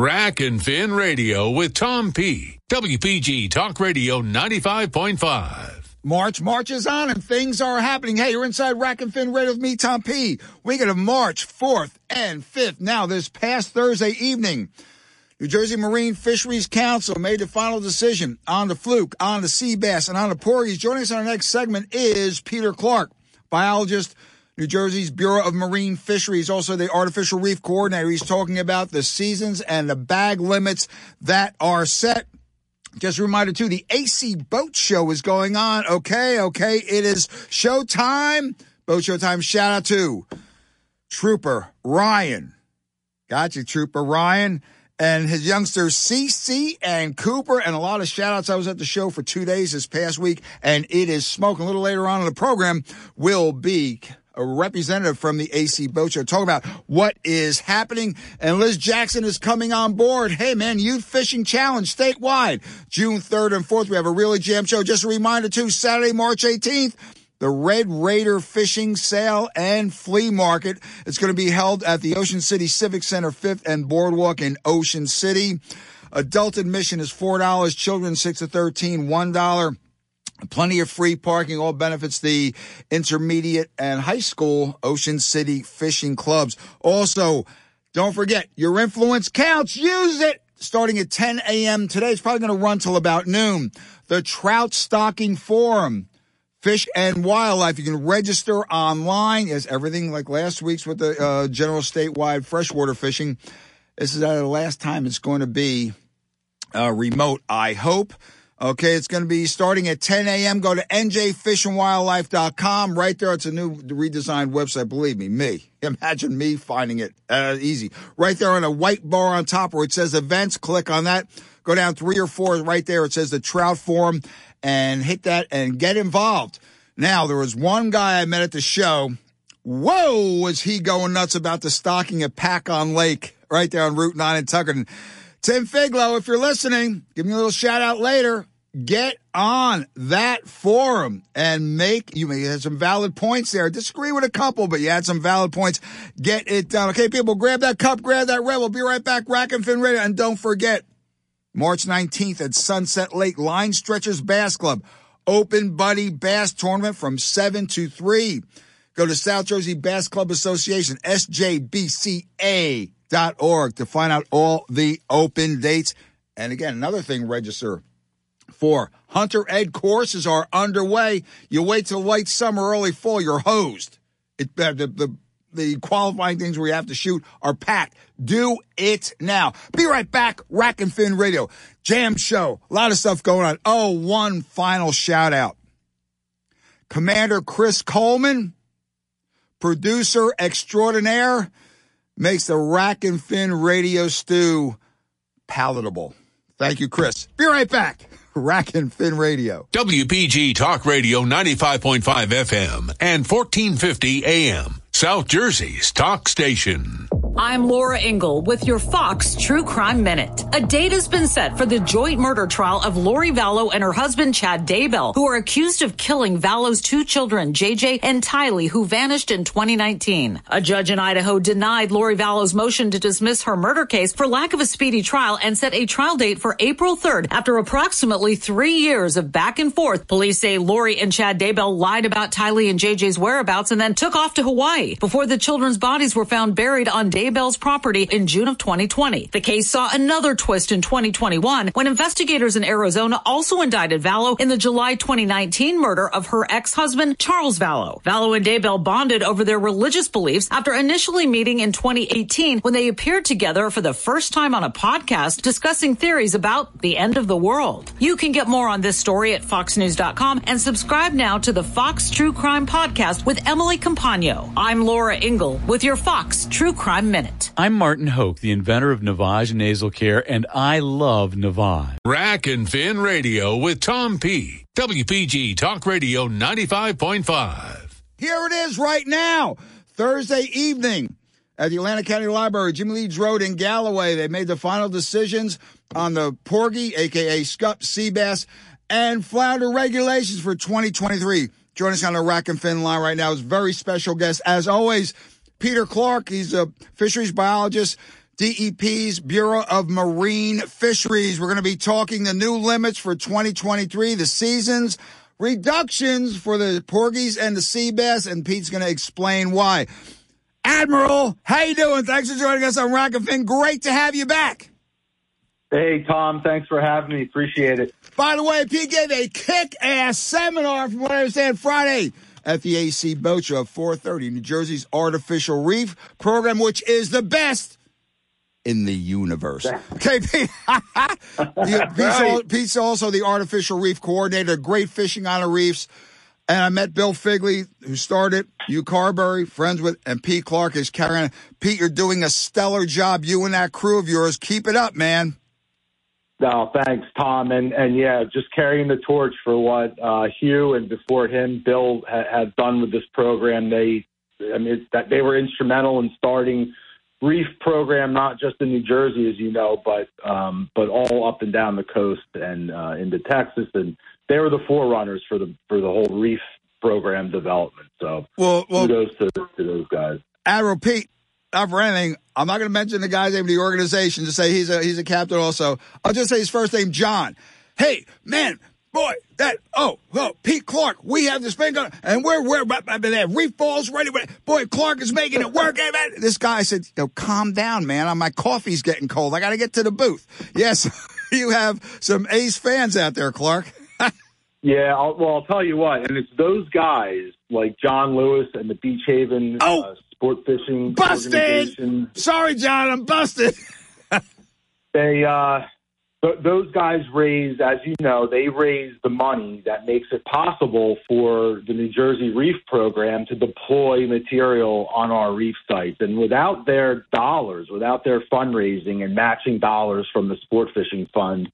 Rack and Fin Radio with Tom P. WPG Talk Radio 95.5. March marches on and things are happening. Hey, you're inside Rack and Fin Radio with me, Tom P. We got a March 4th and 5th. Now, this past Thursday evening, New Jersey Marine Fisheries Council made the final decision on the fluke, on the sea bass, and on the porgies. Joining us on our next segment is Peter Clark, biologist, New Jersey's Bureau of Marine Fisheries, also the artificial reef coordinator. He's talking about the seasons and the bag limits that are set. Just a reminder too, the AC Boat Show is going on. Okay, okay, it is showtime. Boat show time. Shout out to Trooper Ryan. Got you, Trooper Ryan. And his youngsters CC and Cooper, and a lot of shout outs. I was at the show for two days this past week, and it is smoking. A little later on in the program will be a representative from the AC Boat Show talk about what is happening. And Liz Jackson is coming on board. Hey, man, Youth Fishing Challenge statewide, June 3rd and 4th. We have a really jam show. Just a reminder, too, Saturday, March 18th. The Red Raider Fishing Sale and Flea Market. It's going to be held at the Ocean City Civic Center 5th and Boardwalk in Ocean City. Adult admission is $4, children 6 to 13, $1. Plenty of free parking, all benefits the intermediate and high school Ocean City fishing clubs. Also, don't forget, your influence counts. Use it. Starting at 10 a.m. today, it's probably going to run till about noon. The Trout Stocking Forum. Fish and Wildlife. You can register online as everything like last week's with the uh, general statewide freshwater fishing. This is the last time it's going to be uh, remote, I hope. Okay, it's going to be starting at 10 a.m. Go to njfishandwildlife.com. Right there, it's a new redesigned website. Believe me, me. Imagine me finding it uh, easy. Right there on a white bar on top where it says events, click on that. Go down three or four right there. It says the Trout Forum and hit that and get involved. Now, there was one guy I met at the show. Whoa, was he going nuts about the stocking at Pack-on Lake right there on Route 9 in Tuckerton. Tim Figlow, if you're listening, give me a little shout out later. Get on that forum and make you may have some valid points there. Disagree with a couple, but you had some valid points. Get it done. Okay, people, grab that cup, grab that red. We'll be right back. Rack and Fin Radio. And don't forget, March 19th at Sunset Lake Line Stretchers Bass Club. Open Buddy Bass Tournament from 7 to 3. Go to South Jersey Bass Club Association, sjbca.org to find out all the open dates. And again, another thing, register for Hunter Ed courses are underway. You wait till late summer, early fall, you're hosed. It, uh, the, the, the qualifying things where you have to shoot are packed. Do it now. Be right back. Rack and Fin Radio. Jam show. A lot of stuff going on. Oh, one final shout out. Commander Chris Coleman, producer extraordinaire, makes the Rack and Fin Radio stew palatable. Thank you, Chris. Be right back. Rack and Fin Radio. WPG Talk Radio 95.5 FM and 1450 AM. South Jersey's talk station. I'm Laura Ingle with your Fox True Crime Minute. A date has been set for the joint murder trial of Lori Vallow and her husband Chad Daybell, who are accused of killing Vallow's two children, JJ and Tylee, who vanished in 2019. A judge in Idaho denied Lori Vallow's motion to dismiss her murder case for lack of a speedy trial and set a trial date for April 3rd after approximately three years of back and forth. Police say Lori and Chad Daybell lied about Tylee and JJ's whereabouts and then took off to Hawaii before the children's bodies were found buried on Daybell's property in June of 2020. The case saw another twist in 2021 when investigators in Arizona also indicted Vallow in the July 2019 murder of her ex-husband, Charles Vallow. Vallow and Daybell bonded over their religious beliefs after initially meeting in 2018 when they appeared together for the first time on a podcast discussing theories about the end of the world. You can get more on this story at foxnews.com and subscribe now to the Fox True Crime Podcast with Emily Compagno. I'm Laura Ingle with your Fox True Crime Minute. I'm Martin Hoke, the inventor of Navage Nasal Care, and I love Navage. Rack and Fin Radio with Tom P. WPG Talk Radio 95.5. Here it is right now, Thursday evening at the Atlantic County Library, Jimmy Leeds Road in Galloway. They made the final decisions on the porgy, aka scup, sea bass, and flounder regulations for 2023. Joining us on the Rack and Fin line right now is very special guest, as always, Peter Clark. He's a fisheries biologist, DEP's Bureau of Marine Fisheries. We're going to be talking the new limits for 2023, the seasons, reductions for the porgies and the sea bass, and Pete's going to explain why. Admiral, how you doing? Thanks for joining us on Rack and Fin. Great to have you back. Hey, Tom. Thanks for having me. Appreciate it. By the way, Pete gave a kick-ass seminar, from what I understand, Friday at the AC Boat Show at 4.30, New Jersey's Artificial Reef program, which is the best in the universe. Okay, Pete. Pete's, Pete's also the Artificial Reef Coordinator, great fishing on the reefs. And I met Bill Figley, who started Hugh Carberry, friends with, and Pete Clark is carrying. Pete, you're doing a stellar job. You and that crew of yours. Keep it up, man. No, thanks, Tom, and and yeah, just carrying the torch for what uh, Hugh and before him, Bill ha- have done with this program. They, I mean, that they were instrumental in starting reef program, not just in New Jersey, as you know, but um, but all up and down the coast and uh, into Texas, and they were the forerunners for the for the whole reef program development. So, well, well kudos to, to those guys. Admiral Pete, for anything. I'm not going to mention the guy's name of the organization to say he's a he's a captain. Also, I'll just say his first name, John. Hey, man, boy, that oh, oh, Pete Clark, we have this thing going, and we're we're they have reef balls ready. Boy, Clark is making it work. Hey, man. This guy said, "Yo, calm down, man. My coffee's getting cold. I got to get to the booth." Yes, you have some ace fans out there, Clark. yeah, I'll, well, I'll tell you what, and it's those guys like John Lewis and the Beach Haven. Oh. Uh, sport fishing. Busted. Sorry, John, I'm busted. they uh, th- those guys raise, as you know, they raise the money that makes it possible for the New Jersey Reef Program to deploy material on our reef sites. And without their dollars, without their fundraising and matching dollars from the Sport Fishing Fund,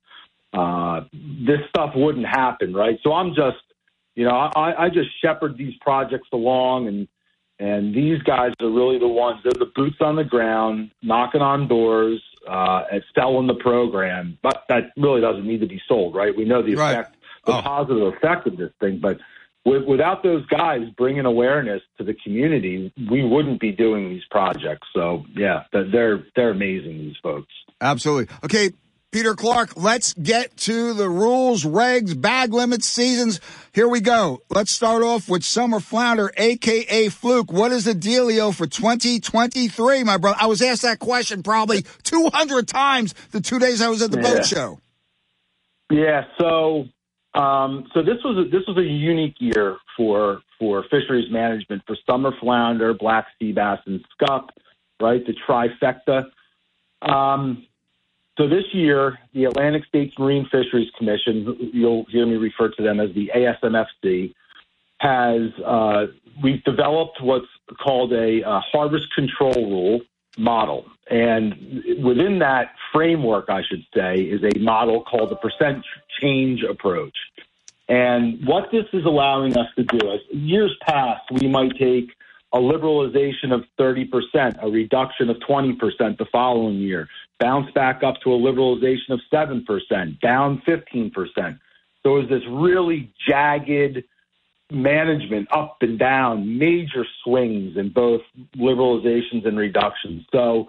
uh, this stuff wouldn't happen, right? So I'm just, you know, I, I just shepherd these projects along and and these guys are really the ones, they're the boots on the ground, knocking on doors, uh, and selling the program. But that really doesn't need to be sold, right? We know the Right. effect, the Oh. positive effect of this thing. But with, without those guys bringing awareness to the community, we wouldn't be doing these projects. So, yeah, they're, they're amazing, these folks. Absolutely. Okay, Peter Clark, let's get to the rules, regs, bag limits, seasons. Here we go. Let's start off with Summer Flounder, aka Fluke. What is the dealio for 2023, my brother? I was asked that question probably 200 times the two days I was at the Yeah. boat show. Yeah, so um, so this was a, this was a unique year for for fisheries management for summer flounder, black sea bass, and scup, right? The trifecta. Um, so this year, the Atlantic States Marine Fisheries Commission, you'll hear me refer to them as the ASMFC, has uh, we've developed what's called a, uh harvest control rule model, and within that framework, I should say, is a model called the percent change approach. And what this is allowing us to do is, years past, we might take a liberalization of 30%, a reduction of 20% the following year, bounce back up to a liberalization of 7%, down 15%. So it was this really jagged management up and down, major swings in both liberalizations and reductions. So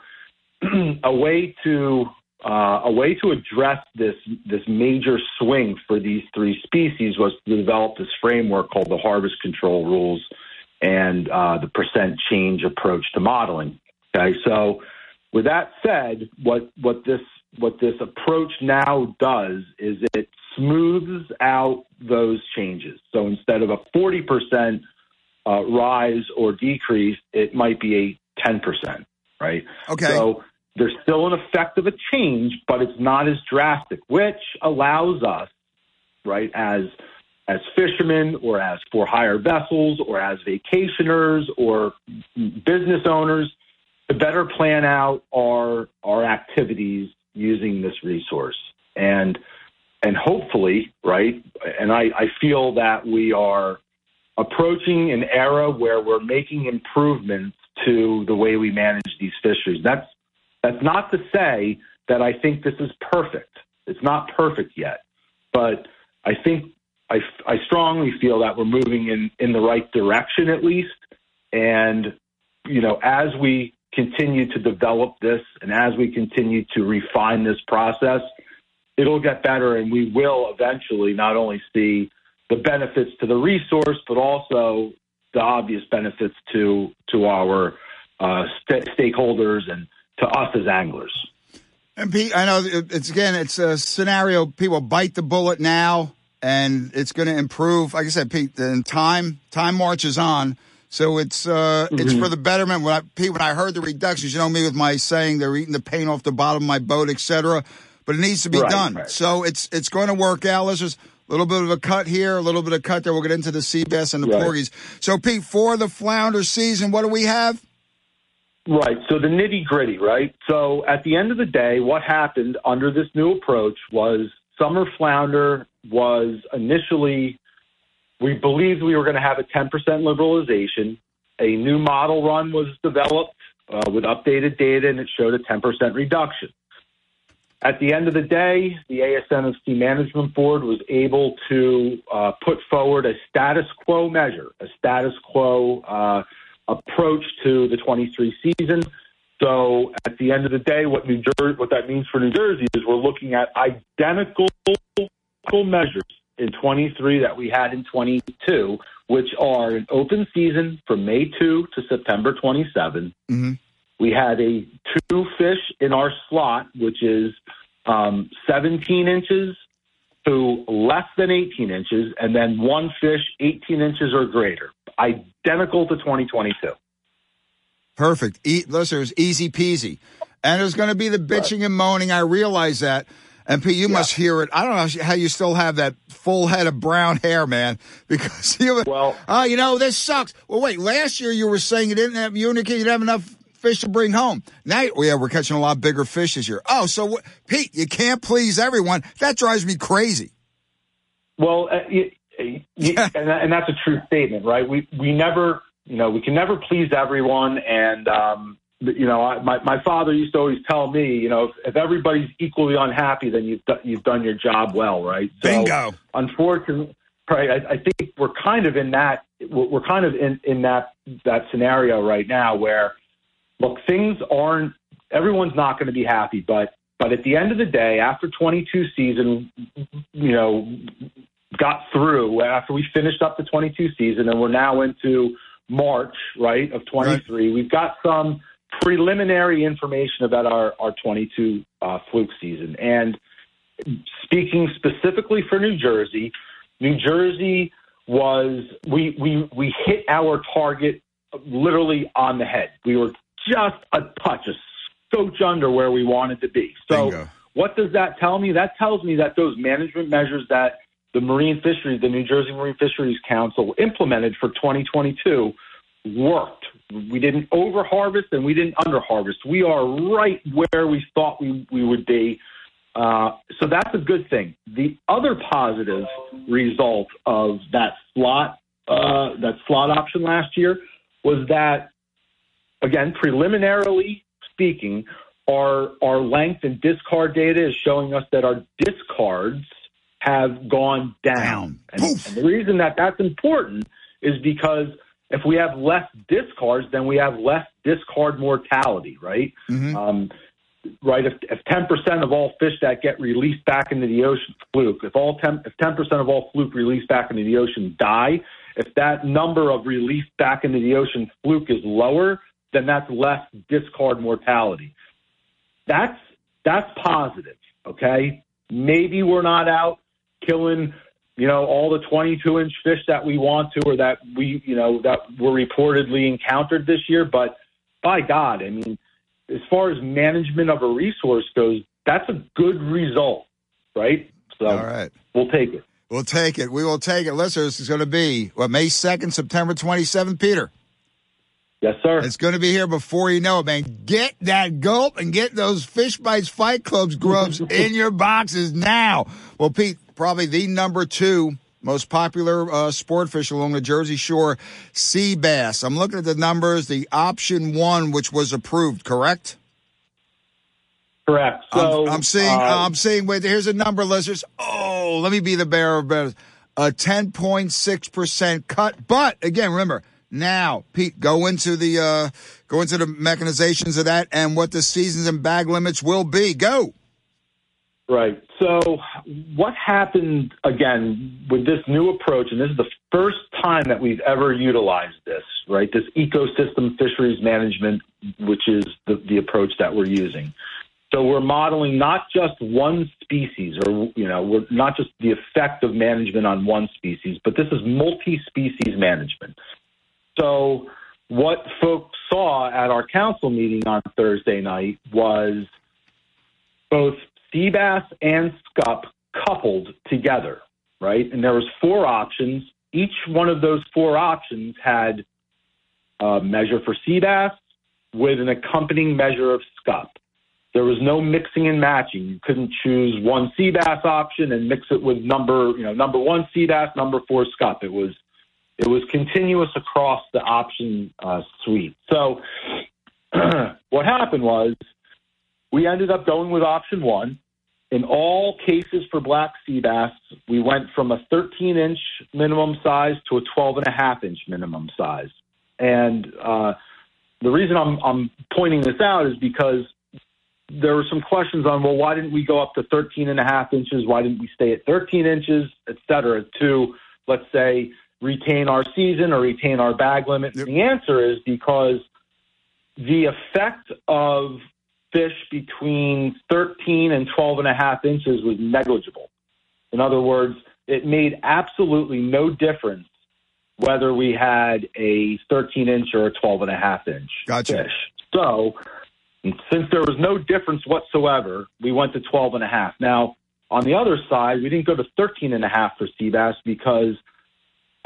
a way to uh, a way to address this this major swing for these three species was to develop this framework called the harvest control rules and uh, the percent change approach to modeling. Okay, so with that said, what what this what this approach now does is it smooths out those changes. So instead of a forty percent uh, rise or decrease, it might be a ten percent, right? Okay. So there's still an effect of a change, but it's not as drastic, which allows us, right, as as fishermen or as for hire vessels or as vacationers or business owners to better plan out our our activities using this resource. And and hopefully, right, and I, I feel that we are approaching an era where we're making improvements to the way we manage these fisheries. That's that's not to say that I think this is perfect. It's not perfect yet, but I think I, I strongly feel that we're moving in, in the right direction at least. And, you know, as we continue to develop this and as we continue to refine this process, it'll get better and we will eventually not only see the benefits to the resource, but also the obvious benefits to to our uh, st- stakeholders and to us as anglers. And Pete, I know it's again, it's a scenario. People bite the bullet now, and it's going to improve. Like I said, Pete, in time, time marches on. So it's uh, mm-hmm. it's for the betterment. When I, Pete, when I heard the reductions, you know me with my saying they're eating the paint off the bottom of my boat, etc. But it needs to be right, done. Right. So it's it's going to work out. Let's just a little bit of a cut here, a little bit of cut there. We'll get into the sea bass and the right. porgies. So, Pete, for the flounder season, what do we have? Right. So the nitty gritty, right? So at the end of the day, what happened under this new approach was summer flounder was initially, we believed we were going to have a 10% liberalization. A new model run was developed uh, with updated data, and it showed a 10% reduction. At the end of the day, the ASMFC Management Board was able to uh, put forward a status quo measure, a status quo uh, approach to the 23 season. So at the end of the day, what New Jersey, what that means for New Jersey is we're looking at identical measures in 23 that we had in 22, which are an open season from May 2 to September 27. Mm-hmm. We had a two fish in our slot, which is um, 17 inches to less than 18 inches, and then one fish 18 inches or greater, identical to 2022. Perfect. E- listeners, easy peasy. And there's going to be the bitching and moaning. I realize that. And Pete, you yeah. must hear it. I don't know how you still have that full head of brown hair, man. Because you, well, oh, you know, this sucks. Well, wait. Last year you were saying you didn't have and you didn't have enough fish to bring home. Now, oh yeah, we're catching a lot bigger fish this year. Oh, so what, Pete, you can't please everyone. That drives me crazy. Well, uh, you, you, and, and that's a true statement, right? We we never, you know, we can never please everyone, and um, you know, I, my my father used to always tell me, you know, if, if everybody's equally unhappy, then you've done, you've done your job well, right? So, Bingo. Unfortunately, right, I, I think we're kind of in that we're kind of in in that that scenario right now where look, things aren't, everyone's not going to be happy, but, but at the end of the day, after 22 season, you know, got through after we finished up the 22 season and we're now into March, right, of 23, right. we've got some preliminary information about our, our 22 uh, fluke season. And speaking specifically for New Jersey, New Jersey was, we, we, we hit our target literally on the head. We were just a touch, a scotch under where we wanted to be. So, Bingo. what does that tell me? That tells me that those management measures that the Marine Fisheries, the New Jersey Marine Fisheries Council implemented for 2022 worked. We didn't over harvest and we didn't under harvest. We are right where we thought we, we would be. Uh, so that's a good thing. The other positive result of that slot, uh, that slot option last year was that again, preliminarily speaking, our our length and discard data is showing us that our discards have gone down. And, and, the reason that that's important is because if we have less discards, then we have less discard mortality, right? Mm-hmm. Um, right. If, if 10% of all fish that get released back into the ocean fluke, if all 10, if 10% of all fluke released back into the ocean die, if that number of released back into the ocean fluke is lower, then that's less discard mortality. That's that's positive. Okay, maybe we're not out killing you know all the 22 inch fish that we want to or that we you know that were reportedly encountered this year, but by God, I mean, as far as management of a resource goes, that's a good result, right? So all right, we'll take it. We'll take it. We will take it. Listeners, it's going to be what May 2nd, September 27th, Peter. Yes, sir. It's going to be here before you know it, man. Get that gulp and get those Fish Bites Fight Clubs grubs in your boxes now. Well, Pete, probably the number two most popular uh, sport fish along the Jersey Shore, sea bass. I'm looking at the numbers. The option one, which was approved, correct? Correct. So I'm, I'm seeing. Uh, I'm seeing. Wait, here's a number, listeners. Oh, let me be the bearer of better. A 10.6 percent cut, but again, remember now. Pete, go into the uh, go into the mechanizations of that and what the seasons and bag limits will be. Go. Right. So, what happened again with this new approach, and this is the first time that we've ever utilized this, right? This ecosystem fisheries management, which is the, the approach that we're using. So, we're modeling not just one species, or, you know, we're not just the effect of management on one species, but this is multi species management. So, what folks saw at our council meeting on Thursday night was both sea bass and scup coupled together, right? And there was four options. Each one of those four options had a measure for sea bass with an accompanying measure of scup. There was no mixing and matching. You couldn't choose one sea bass option and mix it with number, you know, number one sea bass, number four scup. It was it was continuous across the option uh, suite. So what happened was we ended up going with option one. In all cases for black sea bass, we went from a 13 inch minimum size to a 12 and a half inch minimum size. And uh, the reason I'm, I'm pointing this out is because there were some questions on, well, why didn't we go up to 13 and a half inches? Why didn't we stay at 13 inches, et cetera, to, let's say, retain our season or retain our bag limit? Yep. The answer is because the effect of fish between 13 and 12 and a half inches was negligible. In other words, it made absolutely no difference whether we had a 13 inch or a 12 and a half inch gotcha. fish. So, since there was no difference whatsoever, we went to 12 and a half. Now, on the other side, we didn't go to 13 and a half for sea bass because,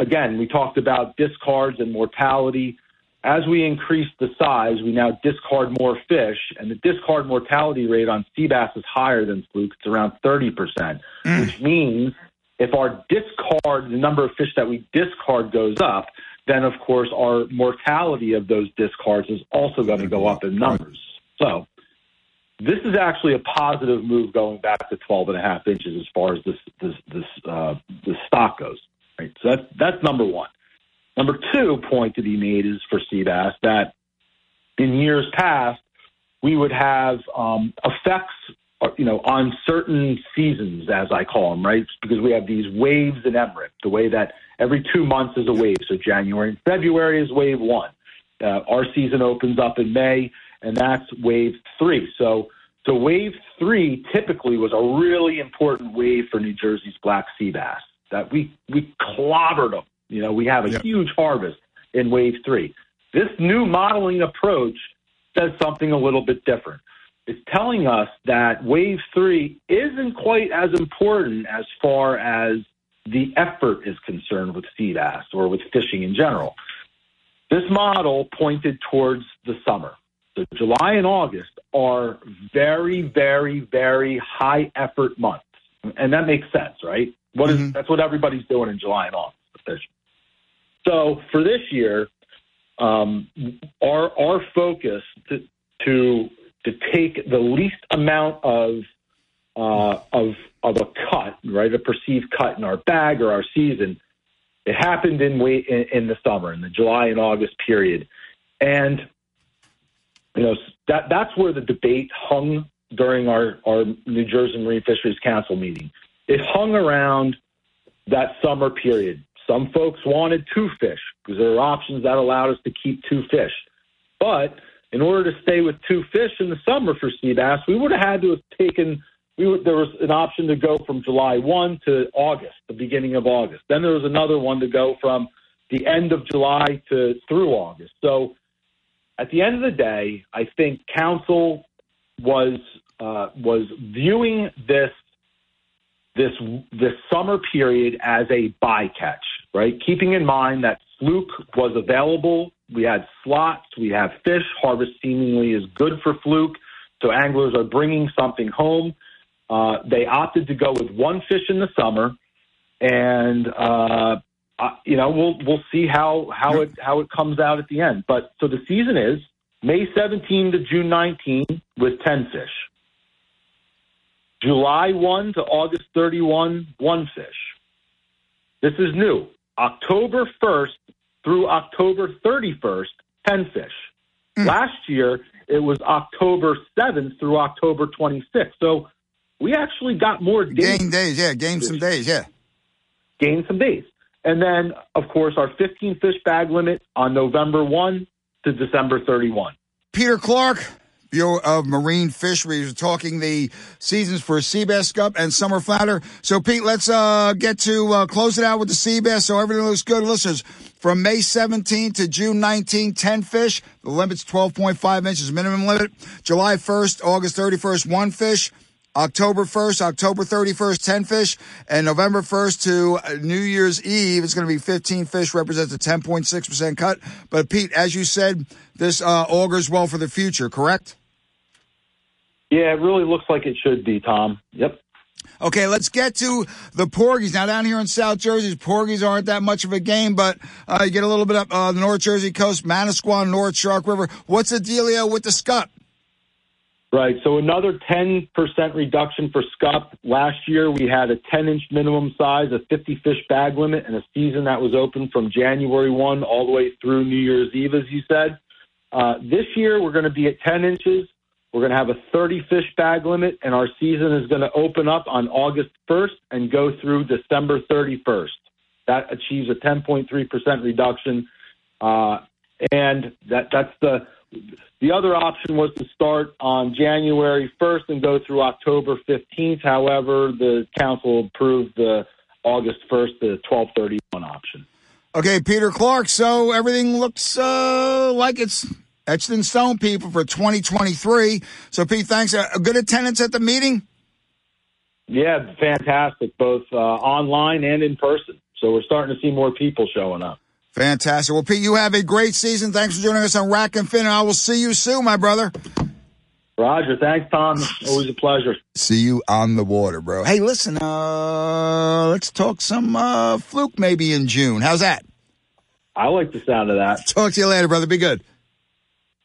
again, we talked about discards and mortality as we increase the size, we now discard more fish, and the discard mortality rate on sea bass is higher than fluke. It's around 30%, mm. which means if our discard, the number of fish that we discard goes up, then of course our mortality of those discards is also going to go up in numbers. So this is actually a positive move going back to 12 and a half inches as far as this, this, this, uh, this stock goes. Right. So that's, that's number one. Number two point to be made is for sea bass that in years past we would have um, effects, uh, you know, on certain seasons, as I call them, right? Because we have these waves in MRIP, the way that every two months is a wave. So January and February is wave one. Uh, our season opens up in May, and that's wave three. So, so wave three typically was a really important wave for New Jersey's black sea bass. That we we clobbered them you know, we have a yep. huge harvest in wave three. This new modeling approach says something a little bit different. It's telling us that wave three isn't quite as important as far as the effort is concerned with sea bass or with fishing in general. This model pointed towards the summer. So July and August are very, very, very high effort months. And that makes sense, right? What is, mm-hmm. that's what everybody's doing in July and August. So for this year, um, our our focus to, to to take the least amount of uh, of of a cut, right, a perceived cut in our bag or our season. It happened in in, in the summer, in the July and August period, and you know that that's where the debate hung during our our New Jersey Marine Fisheries Council meeting. It hung around that summer period some folks wanted two fish because there are options that allowed us to keep two fish. But in order to stay with two fish in the summer for sea bass, we would have had to have taken. We would, there was an option to go from July 1 to August, the beginning of August. Then there was another one to go from the end of July to through August. So at the end of the day, I think council was uh, was viewing this this this summer period as a bycatch, right? Keeping in mind that fluke was available, we had slots, we have fish. Harvest seemingly is good for fluke, so anglers are bringing something home. Uh, they opted to go with one fish in the summer, and uh, uh, you know we'll we'll see how how it how it comes out at the end. But so the season is May 17 to June 19 with 10 fish. July 1 to August 31, one fish. This is new. October 1st through October 31st, 10 fish. Hmm. Last year, it was October 7th through October 26th. So we actually got more days. Gain days, yeah. Gain some days, yeah. Gain some days. And then, of course, our 15 fish bag limit on November 1 to December 31. Peter Clark, Bureau of Marine Fisheries, We're talking the seasons for sea bass, scup, and summer flounder. So, Pete, let's uh, get to uh, close it out with the sea bass so everything looks good. Listeners, from May 17 to June 19, 10 fish. The limit's 12.5 inches minimum limit. July 1st, August 31st, one fish. October 1st, October 31st, 10 fish, and November 1st to uh, New Year's Eve, it's going to be 15 fish, represents a 10.6% cut. But Pete, as you said, this uh, augurs well for the future, correct? Yeah, it really looks like it should be, Tom. Yep. Okay, let's get to the porgies. Now, down here in South Jersey, porgies aren't that much of a game, but uh, you get a little bit up uh, the North Jersey coast, Manasquan, North Shark River. What's the dealio with the scup? Right. So another 10% reduction for scup. Last year we had a 10 inch minimum size, a 50 fish bag limit, and a season that was open from January 1 all the way through New Year's Eve, as you said. Uh, this year we're going to be at 10 inches. We're going to have a 30 fish bag limit, and our season is going to open up on August 1st and go through December 31st. That achieves a 10.3% reduction. Uh, and that, that's the the other option was to start on January 1st and go through October 15th. However, the council approved the August 1st to 1231 option. Okay, Peter Clark. So everything looks uh, like it's etched in stone, people, for 2023. So, Pete, thanks. A good attendance at the meeting? Yeah, fantastic, both uh, online and in person. So we're starting to see more people showing up. Fantastic. Well, Pete, you have a great season. Thanks for joining us on Rack and Fin. I will see you soon, my brother. Roger. Thanks, Tom. Always a pleasure. See you on the water, bro. Hey, listen, uh, let's talk some uh, fluke maybe in June. How's that? I like the sound of that. Talk to you later, brother. Be good.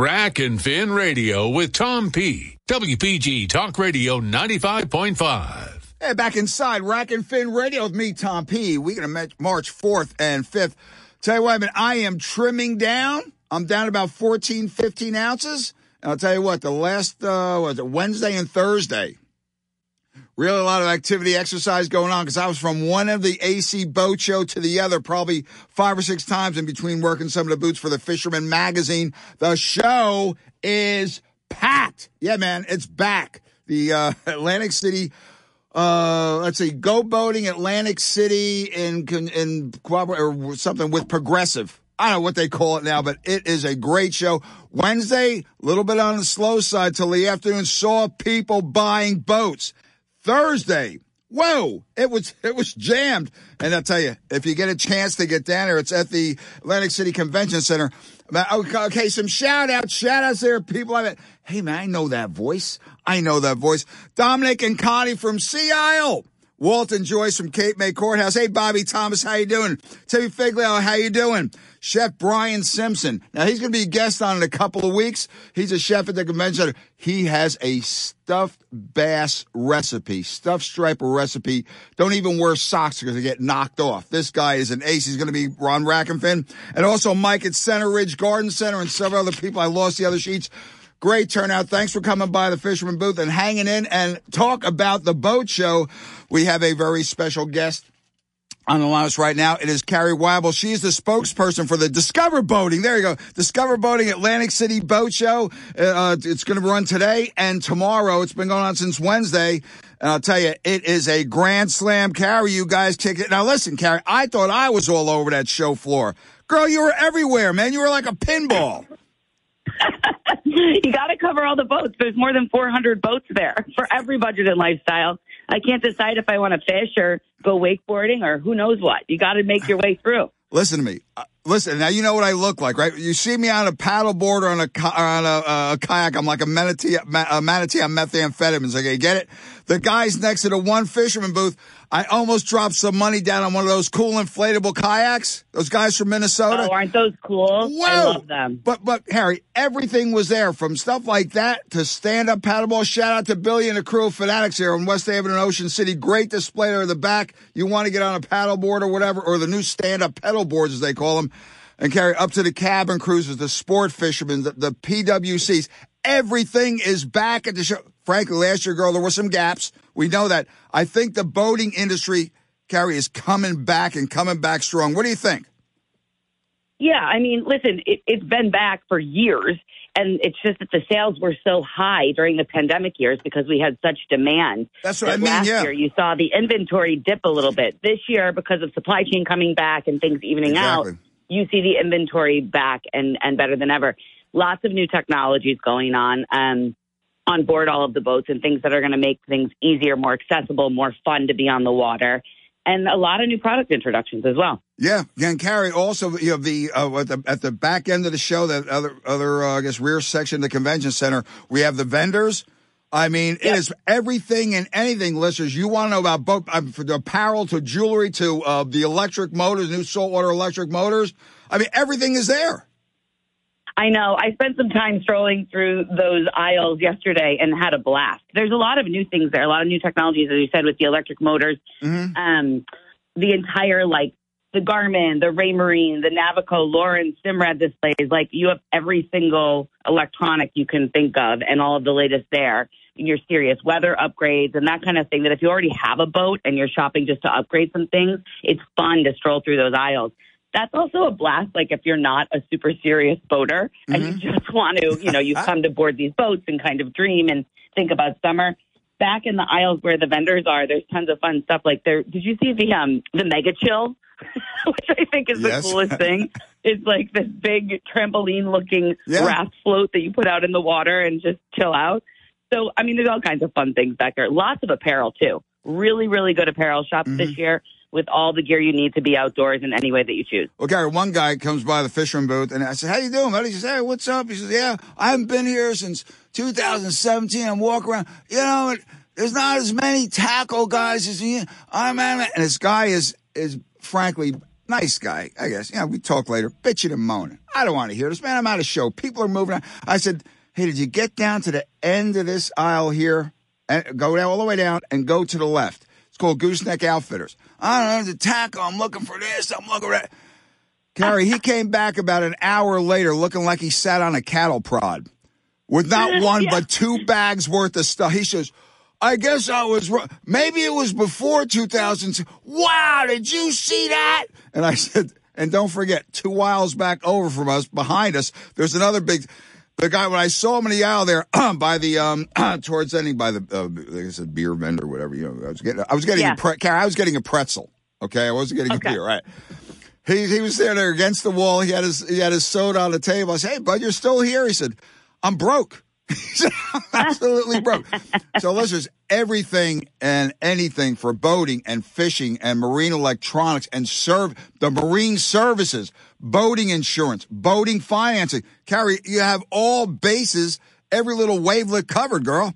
Rack and Fin Radio with Tom P. WPG Talk Radio 95.5. Hey, back inside Rack and Fin Radio with me, Tom P. We're going to March 4th and 5th. Tell you what, I mean, I am trimming down. I'm down about 14, 15 ounces. And I'll tell you what, the last, uh, was it Wednesday and Thursday, really a lot of activity, exercise going on because I was from one of the AC boat show to the other probably five or six times in between working some of the boots for the Fisherman magazine. The show is packed. Yeah, man, it's back. The uh, Atlantic City, uh, let's see, go boating Atlantic City in in or something with Progressive. I don't know what they call it now, but it is a great show. Wednesday, a little bit on the slow side till the afternoon. Saw people buying boats. Thursday. Whoa, it was it was jammed. And I'll tell you, if you get a chance to get down there, it's at the Atlantic City Convention Center. Okay, some shout outs, shout outs there, people. I hey man, I know that voice. I know that voice. Dominic and Connie from Sea Isle. Walton Joyce from Cape May Courthouse. Hey, Bobby Thomas, how you doing? Timmy Figlio, how you doing? Chef Brian Simpson. Now he's going to be a guest on in a couple of weeks. He's a chef at the convention center. He has a stuffed bass recipe, stuffed striper recipe. Don't even wear socks because they get knocked off. This guy is an ace. He's going to be Ron Rack and Fin. And also Mike at Center Ridge Garden Center and several other people. I lost the other sheets. Great turnout. Thanks for coming by the Fisherman booth and hanging in and talk about the boat show. We have a very special guest on the line right now. It is Carrie Weibel. is the spokesperson for the Discover Boating. There you go. Discover Boating Atlantic City Boat Show. Uh, it's going to run today and tomorrow. It's been going on since Wednesday. And I'll tell you, it is a grand slam. Carrie, you guys kick it. Now listen, Carrie, I thought I was all over that show floor. Girl, you were everywhere, man. You were like a pinball. you got to cover all the boats. There's more than 400 boats there for every budget and lifestyle. I can't decide if I want to fish or go wakeboarding or who knows what. You got to make your way through. Listen to me. Listen, now you know what I look like, right? You see me on a paddleboard or on a on a, uh, a kayak. I'm like a manatee, a manatee on methamphetamines. Okay, get it? The guys next to the one fisherman booth. I almost dropped some money down on one of those cool inflatable kayaks. Those guys from Minnesota. Oh, aren't those cool? Whoa. I love them. But but Carrie, everything was there from stuff like that to stand up paddleboard. Shout out to Billy and the crew of Fanatics here in West Haven and Ocean City. Great display there in the back. You want to get on a paddleboard or whatever, or the new stand up pedal boards as they call them, and carry up to the cabin cruisers, the sport fishermen, the, the PWCs. Everything is back at the show. Frankly, last year, girl, there were some gaps. We know that. I think the boating industry, Carrie, is coming back and coming back strong. What do you think? Yeah, I mean, listen, it, it's been back for years, and it's just that the sales were so high during the pandemic years because we had such demand. That's what I mean, Last yeah. year, you saw the inventory dip a little bit. This year, because of supply chain coming back and things evening Exactly. out, you see the inventory back and and better than ever. Lots of new technologies going on. Um, on board all of the boats and things that are going to make things easier, more accessible, more fun to be on the water, and a lot of new product introductions as well. Yeah, and Carrie also you the uh, at the at the back end of the show, that other other uh, I guess rear section of the convention center, we have the vendors. I mean, it Yep. is everything and anything, listeners. You want to know about boat, um, from the apparel to jewelry to uh, the electric motors, new saltwater electric motors. I mean, everything is there. I know. I spent some time strolling through those aisles yesterday and had a blast. There's a lot of new things there, a lot of new technologies, as you said, with the electric motors. Mhm. Um, the entire like the Garmin, the Raymarine, the Navico, Lowrance, Simrad displays. Like you have every single electronic you can think of, and all of the latest there. Your serious weather upgrades and that kind of thing. That if you already have a boat and you're shopping just to upgrade some things, it's fun to stroll through those aisles that's also a blast. Like if you're not a super serious boater and you just want to, you know, you come to board these boats and kind of dream and think about summer. Back in the aisles where the vendors are, there's tons of fun stuff. Like there, did you see the um the mega chill, which I think is Yes. the coolest thing? It's like this big trampoline looking Yeah. raft float that you put out in the water and just chill out. So I mean, there's all kinds of fun things back there. Lots of apparel too. Really, really good apparel shops this mm-hmm. year with all the gear you need to be outdoors in any way that you choose. Well, Carrie, one guy comes by the fisherman booth, and I said, "How you doing, buddy?" He says, "Hey, what's up?" He says, "Yeah, I haven't been here since 2017. I'm walking around. You know, there's not as many tackle guys as you. I'm and this guy is is frankly nice guy, I guess. Yeah, we talk later, bitching and moaning. I don't want to hear this, man. I'm out of show. People are moving. On. I said, "Hey, did you get down to the end of this aisle here? And go down all the way down and go to the left." It's called Gooseneck Outfitters. I don't know, the tackle. I'm looking for this. I'm looking for that. Carrie, he came back about an hour later looking like he sat on a cattle prod with not one but two bags worth of stuff. He says, I guess I was wrong. Maybe it was before 2000. Wow, did you see that? And I said, and don't forget, two aisles back over from us, behind us, there's another big. The guy when I saw him in the aisle there by the um towards ending by the uh, like I said beer vendor whatever you know I was getting I was getting Yeah. a pre- I was getting a pretzel okay I wasn't getting Okay. a beer right he he was there there against the wall. He had his he had his soda on the table. I said, "Hey, bud, you're still here?" He said, "I'm broke." absolutely broke." so listeners, everything and anything for boating and fishing and marine electronics and serve the marine services, boating insurance, boating financing. Carrie, you have all bases, every little wavelet covered, girl.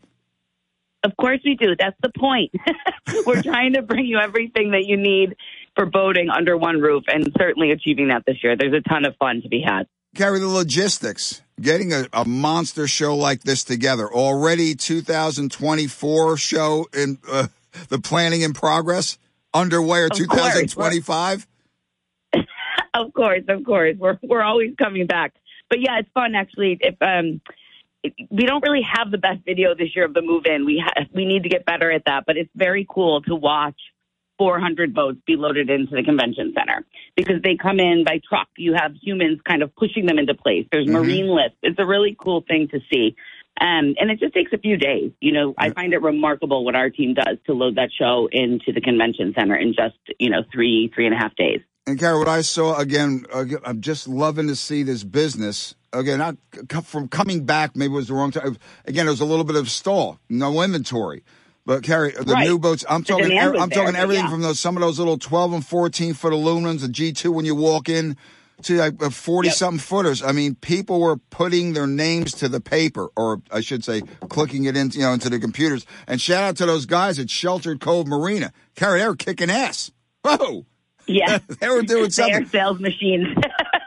Of course we do. That's the point. We're trying to bring you everything that you need for boating under one roof and certainly achieving that this year. There's a ton of fun to be had. Carry the logistics. Getting a, a monster show like this together. Already 2024 show in uh, the planning in progress underway or Of course. 2025. Of course, of course. We're we're always coming back. But yeah, it's fun actually. If um we don't really have the best video this year of the move in. We ha- we need to get better at that, but it's very cool to watch 400 boats be loaded into the convention center because they come in by truck. You have humans kind of pushing them into place. There's marine lifts. It's a really cool thing to see. Um, and it just takes a few days. You know, I find it remarkable what our team does to load that show into the convention center in just, you know, three, three and a half days. And Carrie, what I saw again, again, I'm just loving to see this business again. Not from coming back, maybe it was the wrong time. Again, it was a little bit of stall, no inventory. But Carrie, the Right. new boats. I'm talking. was I'm talking everything yeah. from those some of those little 12 and 14 foot aluminums, the G2 when you walk in, to like 40 something footers. I mean, people were putting their names to the paper, or I should say, clicking it into you know into the computers. And shout out to those guys at Sheltered Cove Marina. Carrie, they were kicking ass. Whoa, Yeah. they were doing something. they are sales machines.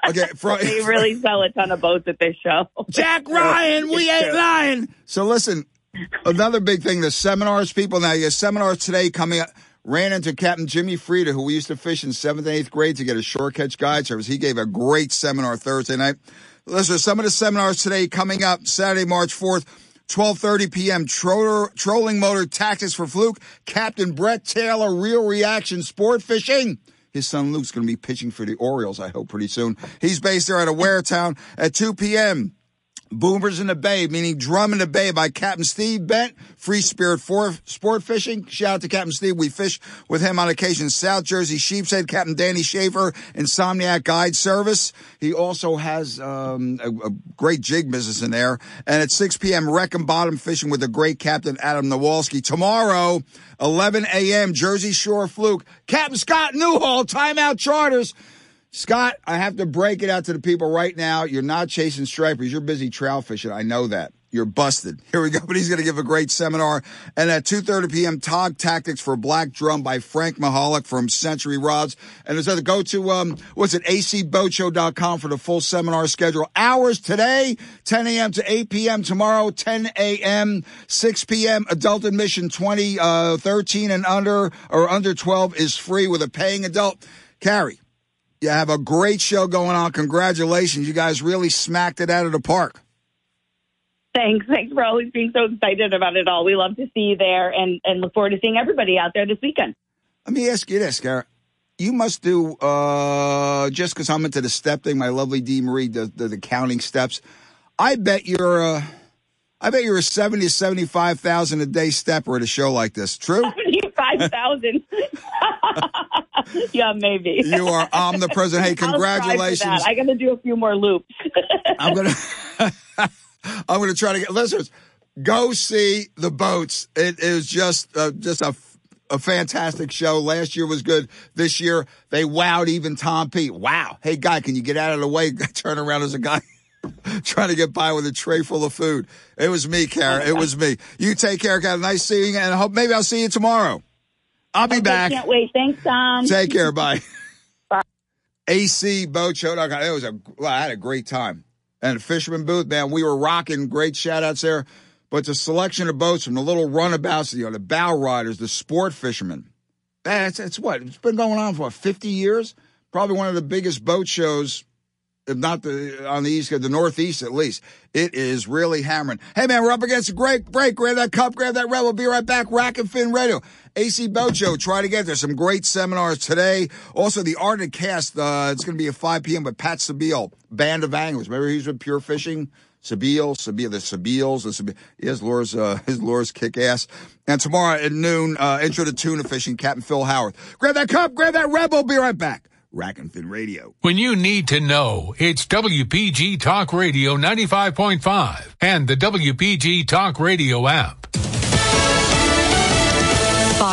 Okay, for, they really sell a ton of boats at this show. Jack Ryan, we ain't lying. So listen, another big thing, the seminars, people now, your seminars today coming up. Ran into Captain Jimmy Frieda, who we used to fish in seventh and eighth grade to get a shore catch guide service. He gave a great seminar Thursday night. Listen, some of the seminars today coming up Saturday, March 4th. 12:30 p.m. Troller, trolling motor tactics for fluke. Captain Brett Taylor, real reaction sport fishing. His son Luke's going to be pitching for the Orioles, I hope, pretty soon. He's based there at of Waretown at 2 p.m. Boomers in the Bay, meaning Drum in the Bay by Captain Steve Bent. Free Spirit for Sport Fishing. Shout out to Captain Steve. We fish with him on occasion. South Jersey Sheepshead, Captain Danny Schaefer, Insomniac Guide Service. He also has um, a, a great jig business in there. And at 6 p.m., Wreck and Bottom Fishing with the great Captain Adam Nowalsky. Tomorrow, 11 a.m., Jersey Shore Fluke. Captain Scott Newhall, Timeout Charters. Scott, I have to break it out to the people right now. You're not chasing stripers. You're busy trout fishing. I know that. You're busted. Here we go. But he's going to give a great seminar. And at 2.30 p.m., Tog Tactics for Black Drum by Frank Mahalik from Century Rods. And there's a go to, um, what's it, acboatshow.com for the full seminar schedule. Hours today, 10 a.m. to 8 p.m. tomorrow, 10 a.m., 6 p.m. Adult admission 20, uh, 13 and under or under 12 is free with a paying adult. Carrie. You have a great show going on. Congratulations. You guys really smacked it out of the park. Thanks. Thanks for always being so excited about it all. We love to see you there and, and look forward to seeing everybody out there this weekend. Let me ask you this, Garrett. You must do, uh, just because I'm into the step thing, my lovely Dee Marie does the, the counting steps. I bet you're, uh, I bet you're a 70 to 75,000 a day stepper at a show like this. True? 75,000. yeah, maybe. You are omnipresent. Hey, congratulations. that. I got to do a few more loops. I'm gonna I'm gonna try to get listeners. Go see the boats. It is just uh, just a a fantastic show. Last year was good. This year they wowed even Tom P. Wow. Hey guy, can you get out of the way? Turn around as a guy. Trying to get by with a tray full of food. It was me, Carrie. It was me. You take care, Carrie. Nice seeing you, and I hope maybe I'll see you tomorrow. I'll be back. Can't wait. Thanks, Tom. Take care. Bye. AC Boat Show. It was a, well, I had a great time. And the Fisherman Booth, man, we were rocking. Great shout outs there. But the selection of boats from the little runabouts, you know, the bow riders, the sport fishermen. That's, it's what? It's been going on for 50 years? Probably one of the biggest boat shows, if not the on the east, the northeast at least. It is really hammering. Hey man, we're up against a great break. Grab that cup, grab that red. We'll be right back. Rack and Fin Radio. AC Boat Show. Try to get there. Some great seminars today. Also, the Art and Cast. Uh, it's going to be at 5 p.m. with Pat Sabiel, Band of Anglers. Remember he's with Pure Fishing. Sabiel, Sabiel, the Sabiles, the Sabile. His lures, uh, his kick ass. And tomorrow at noon, uh, intro to tuna fishing, Captain Phil Howard. Grab that cup, grab that red. We'll be right back. Radio. When you need to know, it's WPG Talk Radio 95.5 and the WPG Talk Radio app.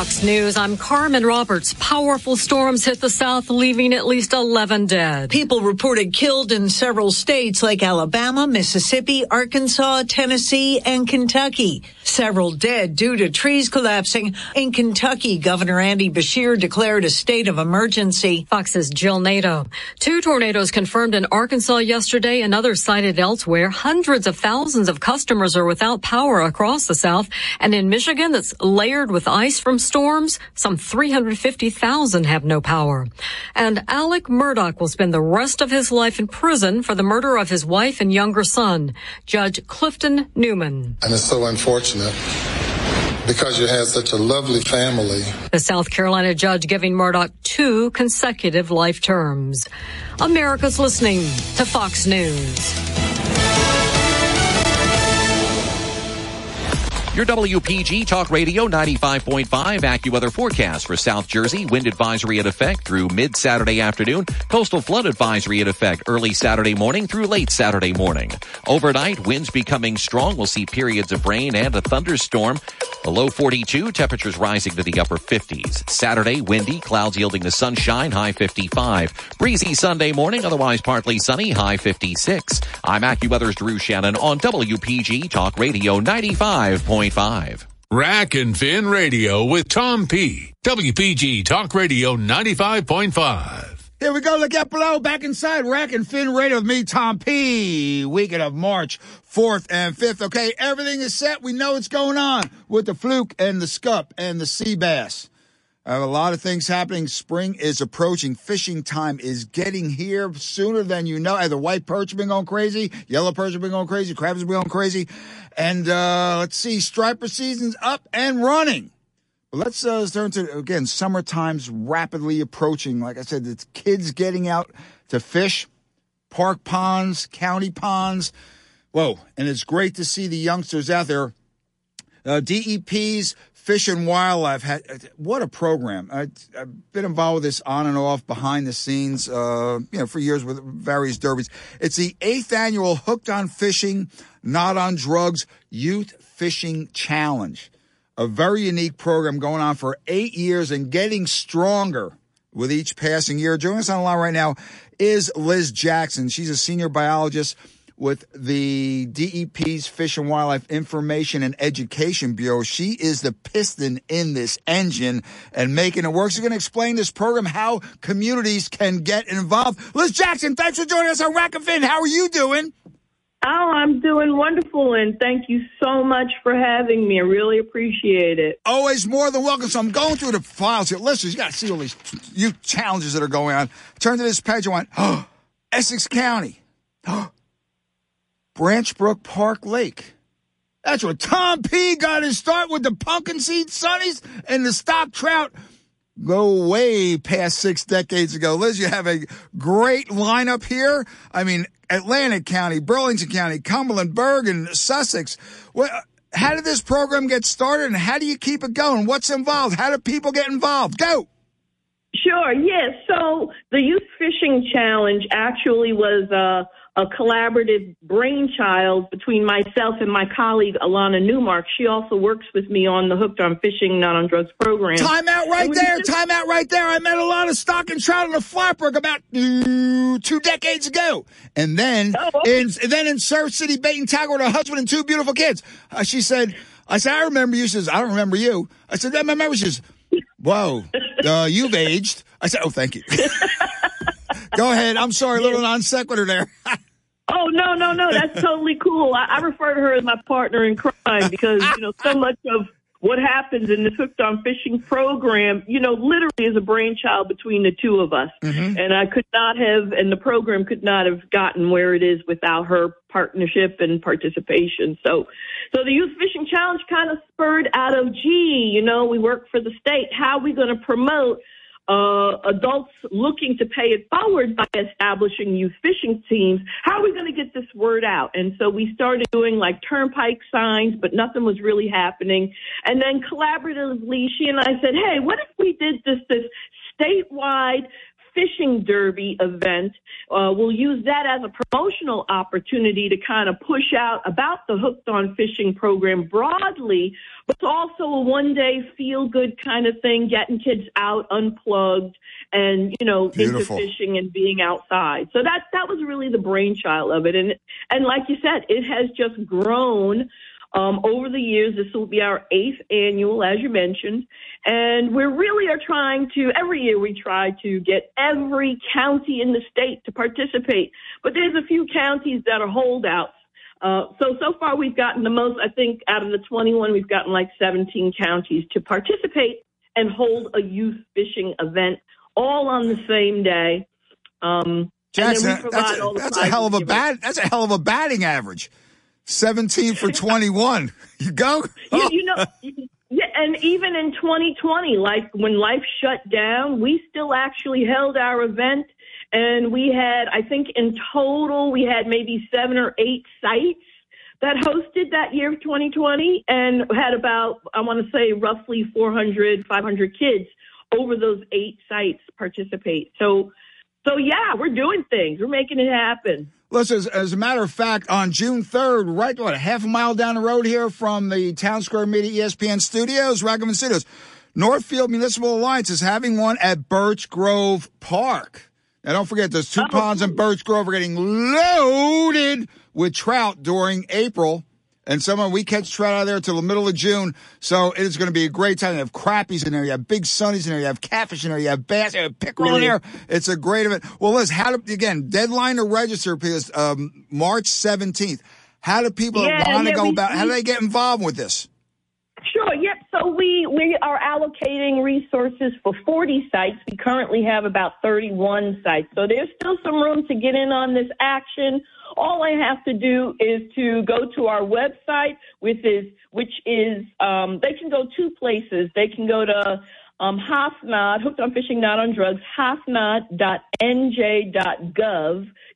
Fox News, I'm Carmen Roberts. Powerful storms hit the south, leaving at least 11 dead. People reported killed in several states like Alabama, Mississippi, Arkansas, Tennessee, and Kentucky. Several dead due to trees collapsing. In Kentucky, Governor Andy Beshear declared a state of emergency. Fox's Jill Nato. Two tornadoes confirmed in Arkansas yesterday, another sighted elsewhere. Hundreds of thousands of customers are without power across the south. And in Michigan, that's layered with ice from storms, some 350,000 have no power. And Alec Murdaugh will spend the rest of his life in prison for the murder of his wife and younger son. Judge Clifton Newman. And it's so unfortunate because you had such a lovely family. The South Carolina judge giving Murdaugh two consecutive life terms. America's listening to Fox News. Your WPG Talk Radio 95.5 AccuWeather forecast for South Jersey. Wind advisory in effect through mid Saturday afternoon. Coastal flood advisory in effect early Saturday morning through late Saturday morning. Overnight, winds becoming strong. We'll see periods of rain and a thunderstorm. A low 42, temperatures rising to the upper 50s. Saturday, windy, clouds yielding to sunshine, high 55. Breezy Sunday morning, otherwise partly sunny, high 56. I'm AccuWeather's Drew Shannon on WPG Talk Radio 95.5. Rack and Fin Radio with Tom P. WPG Talk Radio 95.5. Here we go. Look out below. Back inside. Rack and Fin Radio with me, Tom P. Weekend of March 4th and 5th. Okay, everything is set. We know what's going on with the fluke and the scup and the sea bass. I have a lot of things happening. Spring is approaching. Fishing time is getting here sooner than you know. The white perch have been going crazy. Yellow perch have been going crazy. Crabs have been going crazy. And uh, let's see, striper season's up and running. But let's uh, turn to, again, summertime's rapidly approaching. Like I said, it's kids getting out to fish, park ponds, county ponds. Whoa. And it's great to see the youngsters out there. Uh, DEP's Fish and Wildlife had what a program. I, have been involved with this on and off behind the scenes, uh, you know, for years with various derbies. It's the eighth annual Hooked on Fishing, Not on Drugs Youth Fishing Challenge. A very unique program going on for eight years and getting stronger with each passing year. Joining us on the line right now is Liz Jackson. She's a senior biologist with the DEP's Fish and Wildlife Information and Education Bureau. She is the piston in this engine and making it work. She's going to explain this program, how communities can get involved. Liz Jackson, thanks for joining us on Rack and Fin. How are you doing? Oh, I'm doing wonderful, and thank you so much for having me. I really appreciate it. Always more than welcome. So I'm going through the files here. Listen, you got to see all these youth challenges that are going on. Turn to this page and went, oh, Essex County. Oh, Branch Brook Park Lake. That's where Tom P got his start with the pumpkin seed sunnies and the stock trout go way past six decades ago. Liz, you have a great lineup here. I mean, Atlantic County, Burlington County, Cumberland, Bergen, Sussex. Well, how did this program get started and how do you keep it going? What's involved? How do people get involved? Go. Sure, yes. So the Youth Fishing Challenge actually was uh, a collaborative brainchild between myself and my colleague Alana Newmark. She also works with me on the Hooked on Fishing, Not on Drugs program. Time out right there. Just- time out right there. I met a lot of stock and trout on the Flatbrook about uh, two decades ago, and then oh, okay. in and then in Surf City Bait and Tackle with her husband and two beautiful kids. Uh, she said, "I said I remember you." She says, "I don't remember you." I said, "I remember." She says, "Whoa, uh, you've aged." I said, "Oh, thank you." Go ahead. I'm sorry, a little non sequitur there. Oh no, no, no! That's totally cool. I, I refer to her as my partner in crime because you know so much of what happens in this hooked on fishing program, you know, literally is a brainchild between the two of us. Mm-hmm. And I could not have, and the program could not have gotten where it is without her partnership and participation. So, so the Youth Fishing Challenge kind of spurred out of, gee, you know, we work for the state. How are we going to promote uh, adults looking to pay it forward by establishing youth fishing teams. How are we going to get this word out? And so we started doing like turnpike signs, but nothing was really happening. And then collaboratively, she and I said, hey, what if we did this, this statewide fishing derby event. Uh, we'll use that as a promotional opportunity to kind of push out about the Hooked on Fishing program broadly, but it's also a one day feel good kind of thing, getting kids out unplugged and, you know, Beautiful. into fishing and being outside. So that, that was really the brainchild of it. And, and like you said, it has just grown um, over the years, this will be our eighth annual, as you mentioned, and we really are trying to, every year we try to get every county in the state to participate. But there's a few counties that are holdouts. Uh, so, so far we've gotten the most, I think, out of the 21, we've gotten like 17 counties to participate and hold a youth fishing event all on the same day. Um, Jackson, that's, a, that's a hell of a bat. That's a hell of a batting average. 17 for 21. You go. You, you know, yeah, and even in 2020, like when life shut down, we still actually held our event. And we had, I think in total, we had maybe seven or eight sites that hosted that year of 2020 and had about, I want to say, roughly 400, 500 kids over those eight sites participate. So, so yeah, we're doing things. We're making it happen. Listen, as, as a matter of fact, on June 3rd, right, what, a half a mile down the road here from the Town Square Media ESPN studios, Ragamuffin Studios, Northfield Municipal Alliance is having one at Birch Grove Park. Now, don't forget, those two oh. ponds in Birch Grove are getting loaded with trout during April. And someone we catch trout out of there till the middle of June. So it is going to be a great time. You have crappies in there, you have big sunnies in there, you have catfish in there, you have bass, you have pickerel in there. It's a great event. Well, Liz, how do again deadline to register because um, March seventeenth. How do people Yeah, want to yeah, go we- about? How do they get involved with this? We are allocating resources for 40 sites. We currently have about 31 sites. So there's still some room to get in on this action. All I have to do is to go to our website, which is which is um, they can go two places. They can go to um, HOFNOD, Hooked on Fishing Not on Drugs, HOFNOD.nj.gov,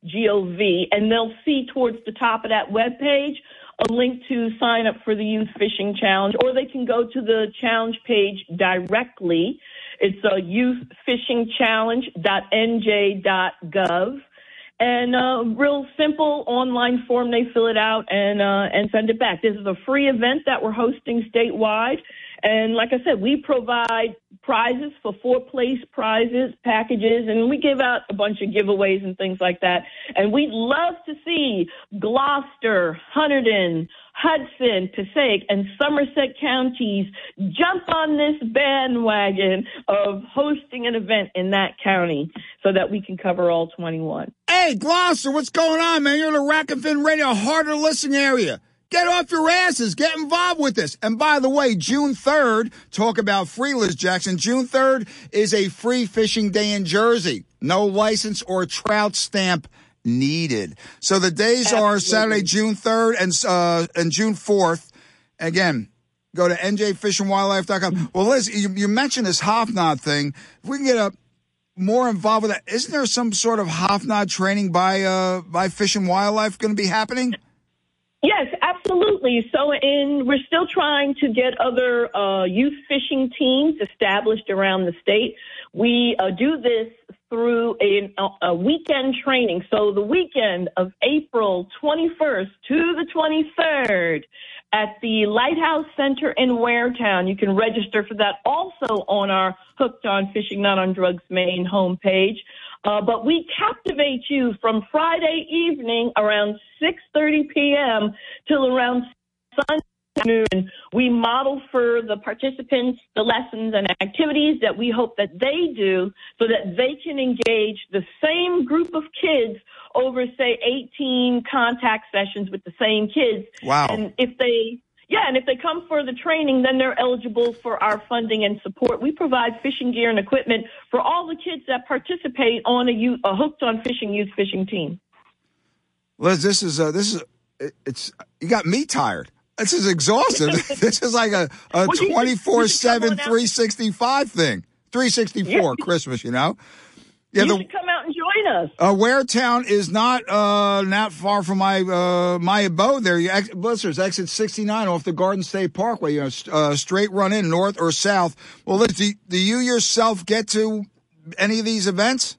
G-O-V, and they'll see towards the top of that webpage a link to sign up for the Youth Fishing Challenge, or they can go to the challenge page directly. It's a youthfishingchallenge.nj.gov. And uh, real simple online form. They fill it out and uh, and send it back. This is a free event that we're hosting statewide. And like I said, we provide prizes for four place prizes, packages, and we give out a bunch of giveaways and things like that. And we'd love to see Gloucester, Hunterdon, Hudson, Passaic, and Somerset counties jump on this bandwagon of hosting an event in that county so that we can cover all 21. Hey, Gloucester, what's going on, man? You're in the Rack and Fin Radio harder listening area. Get off your asses. Get involved with this. And by the way, June 3rd, talk about free, Liz Jackson. June 3rd is a free fishing day in Jersey. No license or trout stamp needed. So the days are Saturday, June 3rd and, uh, and June 4th. Again, go to njfishandwildlife.com. Well, Liz, you, you mentioned this Hofnod thing. If we can get a more involved with that, isn't there some sort of Hofnod training by, uh, by Fish and Wildlife going to be happening? Yes, absolutely. So, in we're still trying to get other uh, youth fishing teams established around the state. We uh, do this through a, a weekend training. So, the weekend of April 21st to the 23rd at the Lighthouse Center in Waretown. You can register for that also on our Hooked on Fishing Not on Drugs main homepage. Uh, but we captivate you from Friday evening around 6:30 p.m. till around Sunday afternoon. We model for the participants the lessons and activities that we hope that they do, so that they can engage the same group of kids over, say, 18 contact sessions with the same kids. Wow. And if they yeah, and if they come for the training, then they're eligible for our funding and support. We provide fishing gear and equipment for all the kids that participate on a, youth, a hooked on fishing youth fishing team. Liz, this is uh, this is it- it's you got me tired. This is exhaustive. this is like a, a Well, 24 you should come 7 365 thing. 364 Christmas, you know? Yeah, you the come out join us. uh, Waretown is not uh, not far from my uh, my abode there. You ex- listeners, exit 69 off the Garden State Parkway. You know, st- uh, straight run in north or south. Well, do, do you yourself get to any of these events?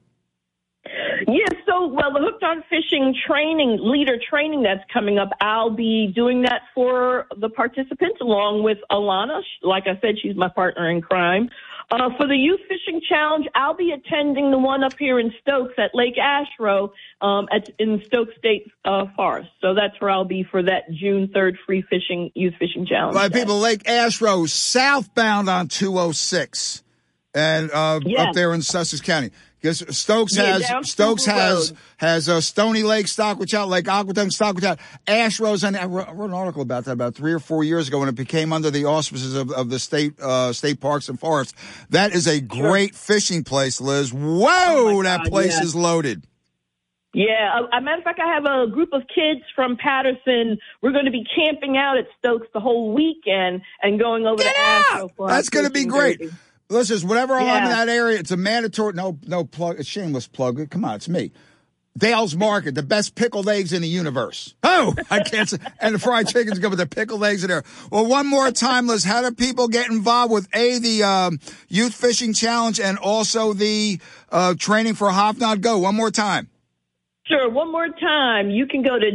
Yes, so well, the hooked on fishing training, leader training that's coming up, I'll be doing that for the participants along with Alana. Like I said, she's my partner in crime. Uh, for the Youth Fishing Challenge, I'll be attending the one up here in Stokes at Lake Ashroe um, at, in Stokes State uh, Forest. So that's where I'll be for that June 3rd free fishing, Youth Fishing Challenge. By people, Lake Ashroe, southbound on 206, and uh, Yeah. up there in Sussex County. Because Stokes Yeah, has Stokes has has uh, Stony Lake, stock, which Stockwitchout, Lake Ocquittunk, Stockwitchout, Ashroe's, and I wrote, I wrote an article about that about three or four years ago when it became under the auspices of, of the state uh, state parks and forests. That is a great fishing place, Liz. Whoa, Oh that God, place yeah. is loaded. Yeah, a, a matter of fact, I have a group of kids from Paterson. We're going to be camping out at Stokes the whole weekend and going over to Asheville. For That's going to be great. Derby. Listeners, whenever I'm in that area, it's a mandatory. No, no plug. A shameless plug. Come on, it's me. Dale's Market, the best pickled eggs in the universe. Oh, I can't say. And the fried chicken's good with the pickled eggs in there. Well, one more time, Liz, how do people get involved with A, the um, Youth Fishing Challenge and also the uh, training for Hofnod Go? One more time. Sure. One more time. You can go to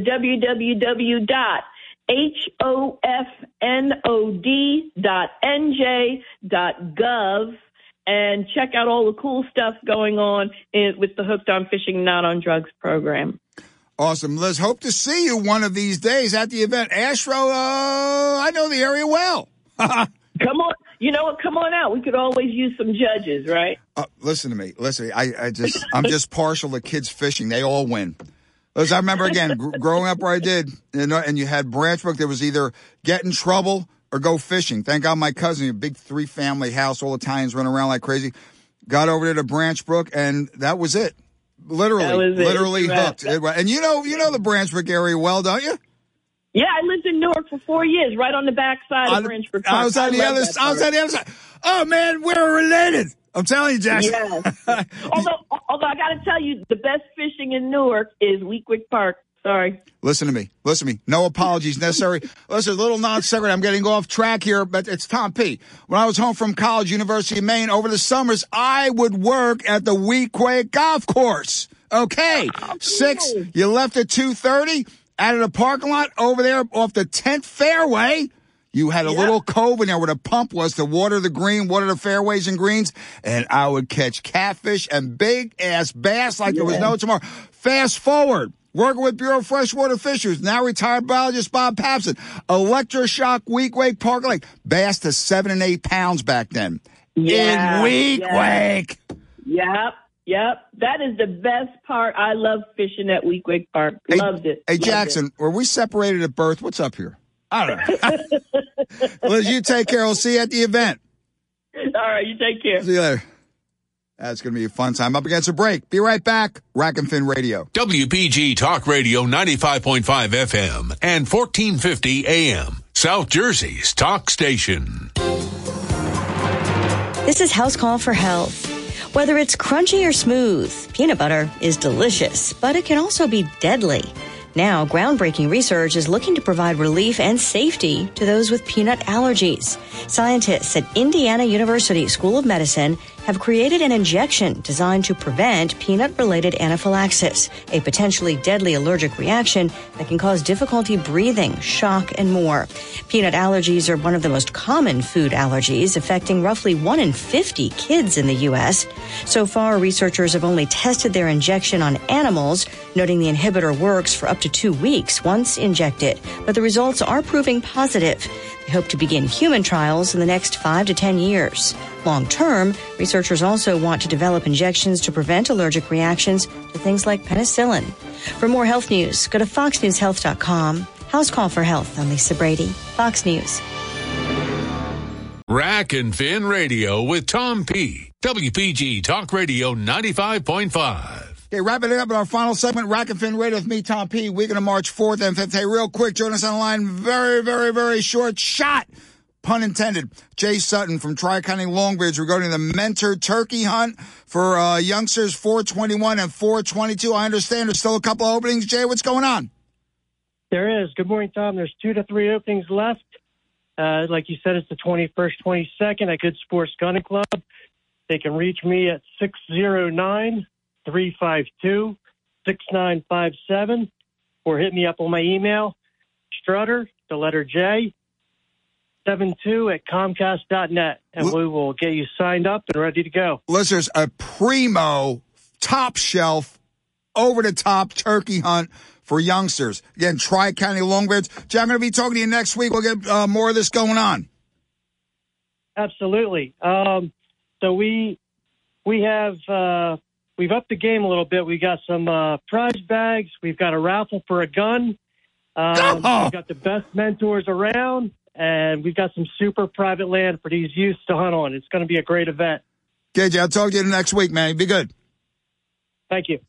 www.hofnod.nj.gov and check out all the cool stuff going on in, with the Hooked on Fishing Not on Drugs program. Awesome. Liz, hope to see you one of these days at the event. Astro, uh, I know the area well. Come on. You know what? Come on out. We could always use some judges, right? Uh, listen to me. Listen, I, I just, I'm just partial to kids fishing. They all win. As I remember again, gr- growing up where I did, know, and you had Branch Branchbrook, there was either get in trouble or go fishing. Thank God my cousin, a big three family house, all Italians running around like crazy, got over there to Branchbrook, and that was it. Literally, was literally Right. hooked. It and you know, you know the Branchbrook area well, don't you? Yeah, I lived in Newark for four years, right on the backside of Branchford Park. I was on the other. I was on the other side. Oh man, we're related. I'm telling you, Jackson. Yes. although, although I got to tell you, the best fishing in Newark is Weequahic Park. Sorry. Listen to me. Listen to me. No apologies necessary. Listen, a little non sequitur. I'm getting off track here, but it's Tom P. When I was home from college, University of Maine, over the summers, I would work at the Weequahic Golf Course. Okay. Oh. Six, you left at 2.30, out of the parking lot over there off the 10th fairway. You had a little cove in there where the pump was to water the green, water the fairways and greens, and I would catch catfish and big ass bass like there was no tomorrow. Fast forward. Working with Bureau of Freshwater Fisheries, now retired biologist Bob Papson. Electroshock Weequahic Park Lake. Bass to seven and eight pounds back then. Yeah, In Week yeah. Wake. Yep. Yep. That is the best part. I love fishing at Weequahic Park. Hey, Loved it. Hey, Loved Jackson, were we separated at birth? What's up here? I don't know. Liz, you take care. We'll see you at the event. All right. You take care. See you later. That's going to be a fun time. Up against a break. Be right back. Rack and Fin Radio. WPG Talk Radio 95.5 FM and 1450 AM. South Jersey's talk station. This is House Call for Health. Whether it's crunchy or smooth, peanut butter is delicious, but it can also be deadly. Now, groundbreaking research is looking to provide relief and safety to those with peanut allergies. Scientists at Indiana University School of Medicine have created an injection designed to prevent peanut related anaphylaxis, a potentially deadly allergic reaction that can cause difficulty breathing, shock, and more. Peanut allergies are one of the most common food allergies, affecting roughly 1 in 50 kids in the U.S. So far, researchers have only tested their injection on animals, noting the inhibitor works for up to two weeks once injected, but the results are proving positive. They hope to begin human trials in the next five to 10 years. Long term, researchers also want to develop injections to prevent allergic reactions to things like penicillin. For more health news, go to foxnewshealth.com. House Call for Health. I'm Lisa Brady, Fox News. Rack and Fin Radio with Tom P. WPG Talk Radio 95.5. Okay, wrapping it up in our final segment, Rack and Fin Radio with me, Tom P. Weekend of March 4th and 5th. Hey, real quick, join us on the line. Very, very, very short shot. Pun intended. Jay Sutton from Tri County Longbeards regarding the mentor turkey hunt for uh, youngsters 421 and 422. I understand there's still a couple openings. Jay, what's going on? There is. Good morning, Tom. There's two to three openings left. Uh, like you said, it's the 21st, 22nd at Good Sports Gunning Club. They can reach me at 609 352 6957 or hit me up on my email, Strutter, the letter J, 72 at Comcast.net, and we will get you signed up and ready to go. Listeners, a primo, top shelf, over the top turkey hunt for youngsters. Again, Tri County Longbeards. Jay, I'm going to be talking to you next week. We'll get uh, more of this going on. Absolutely. Um, so we we have uh, we've upped the game a little bit. We got some uh, prize bags. We've got a raffle for a gun. Um, We've got the best mentors around, and we've got some super private land for these youths to hunt on. It's going to be a great event. Okay, Jay, I'll talk to you next week, man. Be good. Thank you.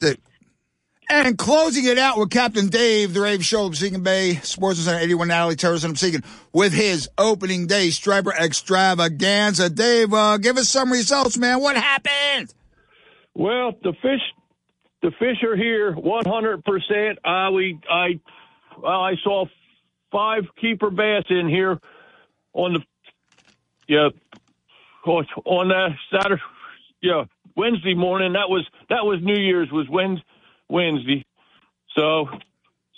And closing it out with Captain Dave, the Rave Show of Absecon Bay Sports Center 81 Natalie Terrace and Absecon with his opening day striper extravaganza. Dave, uh, give us some results, man. What happened? Well, the fish the fish are here 100%. Uh, we, I, I saw five keeper bass in here on the, yeah, on that Saturday, yeah, Wednesday morning. That was, that was New Year's was Wednesday. So,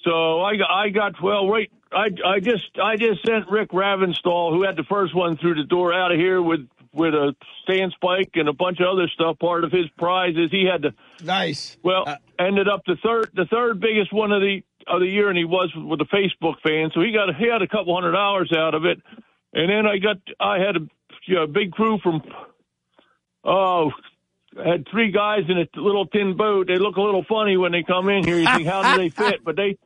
so I I got, well, right, I, I just, I just sent Rick Ravenstall, who had the first one through the door out of here with, with a stand spike and a bunch of other stuff. Part of his prize is he had to, nice. Well, uh, ended up the third, the third biggest one of the, of the year, and he was with a Facebook fan. So he got, he had a couple hundred dollars out of it. And then I got, I had a, you know, big crew from, oh, had three guys in a little tin boat. They look a little funny when they come in here. You think, how do they fit? But they,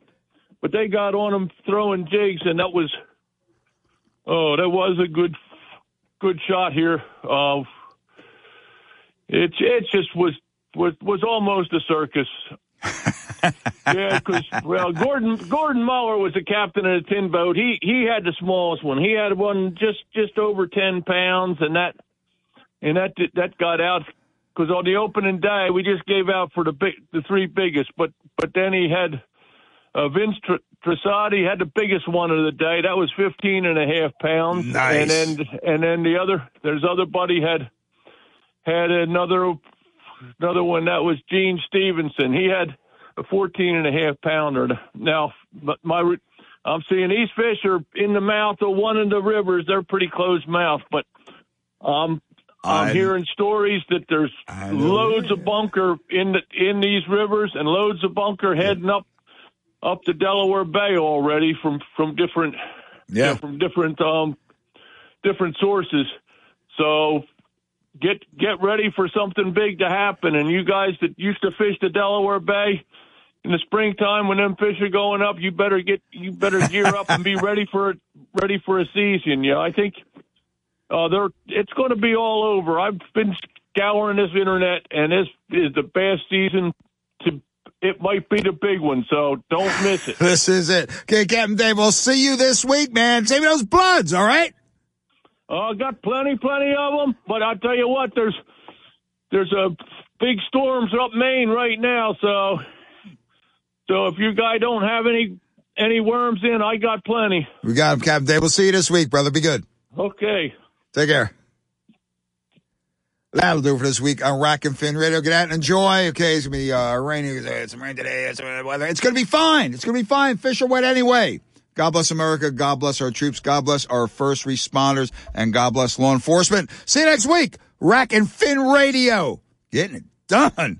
but they got on them throwing jigs, and that was, oh, that was a good, good shot here. Uh, it it just was was was almost a circus. yeah, because well, Gordon Gordon Muller was the captain of the tin boat. He he had the smallest one. He had one just just over ten pounds, and that and that that got out because on the opening day we just gave out for the big the three biggest, but but then he had uh, Vince Tr- Trissati had the biggest one of the day. That was 15 and a half pounds. Nice. And then, and then the other, there's other buddy had, had another, another one that was Gene Stevenson. He had a 14 and a half pounder. Now, but my, I'm seeing these fish are in the mouth of one of the rivers. They're pretty closed mouth, but, um, I'm I'm, hearing stories that there's loads of bunker in the, in these rivers and loads of bunker heading up up the Delaware Bay already from from different yeah know, from different um different sources. So get get ready for something big to happen. And you guys that used to fish the Delaware Bay in the springtime when them fish are going up, you better get you better gear up and be ready for it ready for a season. Yeah, I think uh, they're it's going to be all over. I've been scouring this internet, and this is the best season it might be the big one, so don't miss it. This is it. Okay, Captain Dave, we'll see you this week, man. Save those bloods, all right? Uh, got plenty, plenty of them, but I'll tell you what, there's there's a big storms up Maine right now, so so if you guys don't have any any worms in, I got plenty. We got him, Captain Dave. We'll see you this week, brother. Be good. Okay. Take care. That'll do for this week on Rack and Fin Radio. Get out and enjoy. Okay, it's gonna be uh, rainy. It's some rain today. It's weather. It's gonna be fine. It's gonna be fine. Fish are wet anyway. God bless America. God bless our troops. God bless our first responders, and God bless law enforcement. See you next week. Rack and Fin Radio. Getting it done.